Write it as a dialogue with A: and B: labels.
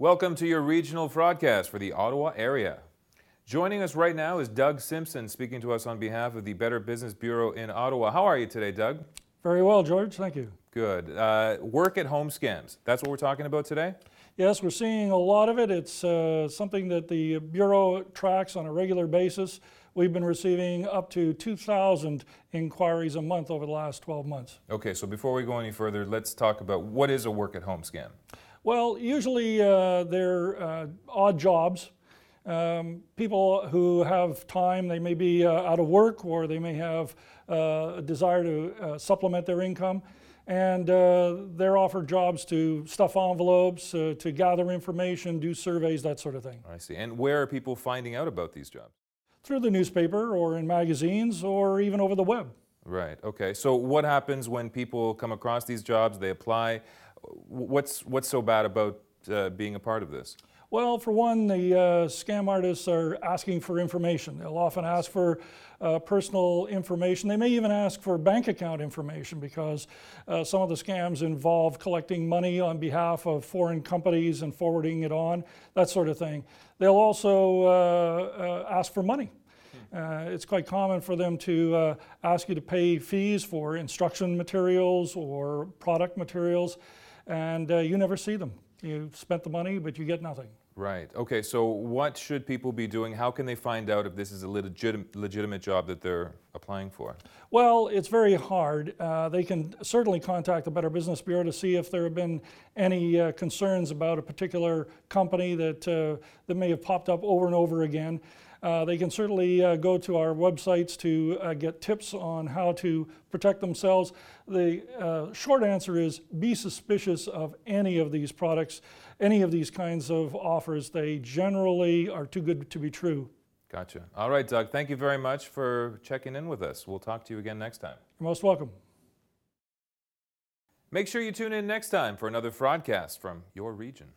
A: Welcome to your regional broadcast for the Ottawa area. Joining us right now is Doug Simpson speaking to us on behalf of the Better Business Bureau in Ottawa. How are you today, Doug?
B: Very well, George. Thank you.
A: Good. Uh, work at home scams. That's what we're talking about today?
B: Yes, we're seeing a lot of it. It's uh, something that the Bureau tracks on a regular basis. We've been receiving up to 2,000 inquiries a month over the last 12 months.
A: Okay, so before we go any further, let's talk about what is a work at home scam?
B: Well, usually uh, they're uh, odd jobs. Um, people who have time, they may be uh, out of work or they may have uh, a desire to uh, supplement their income. And uh, they're offered jobs to stuff envelopes, uh, to gather information, do surveys, that sort of thing.
A: I see. And where are people finding out about these jobs?
B: Through the newspaper or in magazines or even over the web.
A: Right. Okay. So what happens when people come across these jobs? They apply. What's what's so bad about uh, being a part of this?
B: Well, for one, the uh, scam artists are asking for information. They'll often ask for uh, personal information. They may even ask for bank account information because uh, some of the scams involve collecting money on behalf of foreign companies and forwarding it on, that sort of thing. They'll also uh, uh, ask for money. Uh, it's quite common for them to uh, ask you to pay fees for instruction materials or product materials, and uh, you never see them. You spent the money, but you get nothing.
A: Right. Okay. So, what should people be doing? How can they find out if this is a legit- legitimate job that they're applying for?
B: Well, it's very hard. Uh, they can certainly contact the Better Business Bureau to see if there have been any uh, concerns about a particular company that uh, that may have popped up over and over again. Uh, they can certainly uh, go to our websites to uh, get tips on how to protect themselves. The uh, short answer is be suspicious of any of these products, any of these kinds of offers. They generally are too good to be true.
A: Gotcha. All right, Doug, thank you very much for checking in with us. We'll talk to you again next time.
B: You're most welcome.
A: Make sure you tune in next time for another broadcast from your region.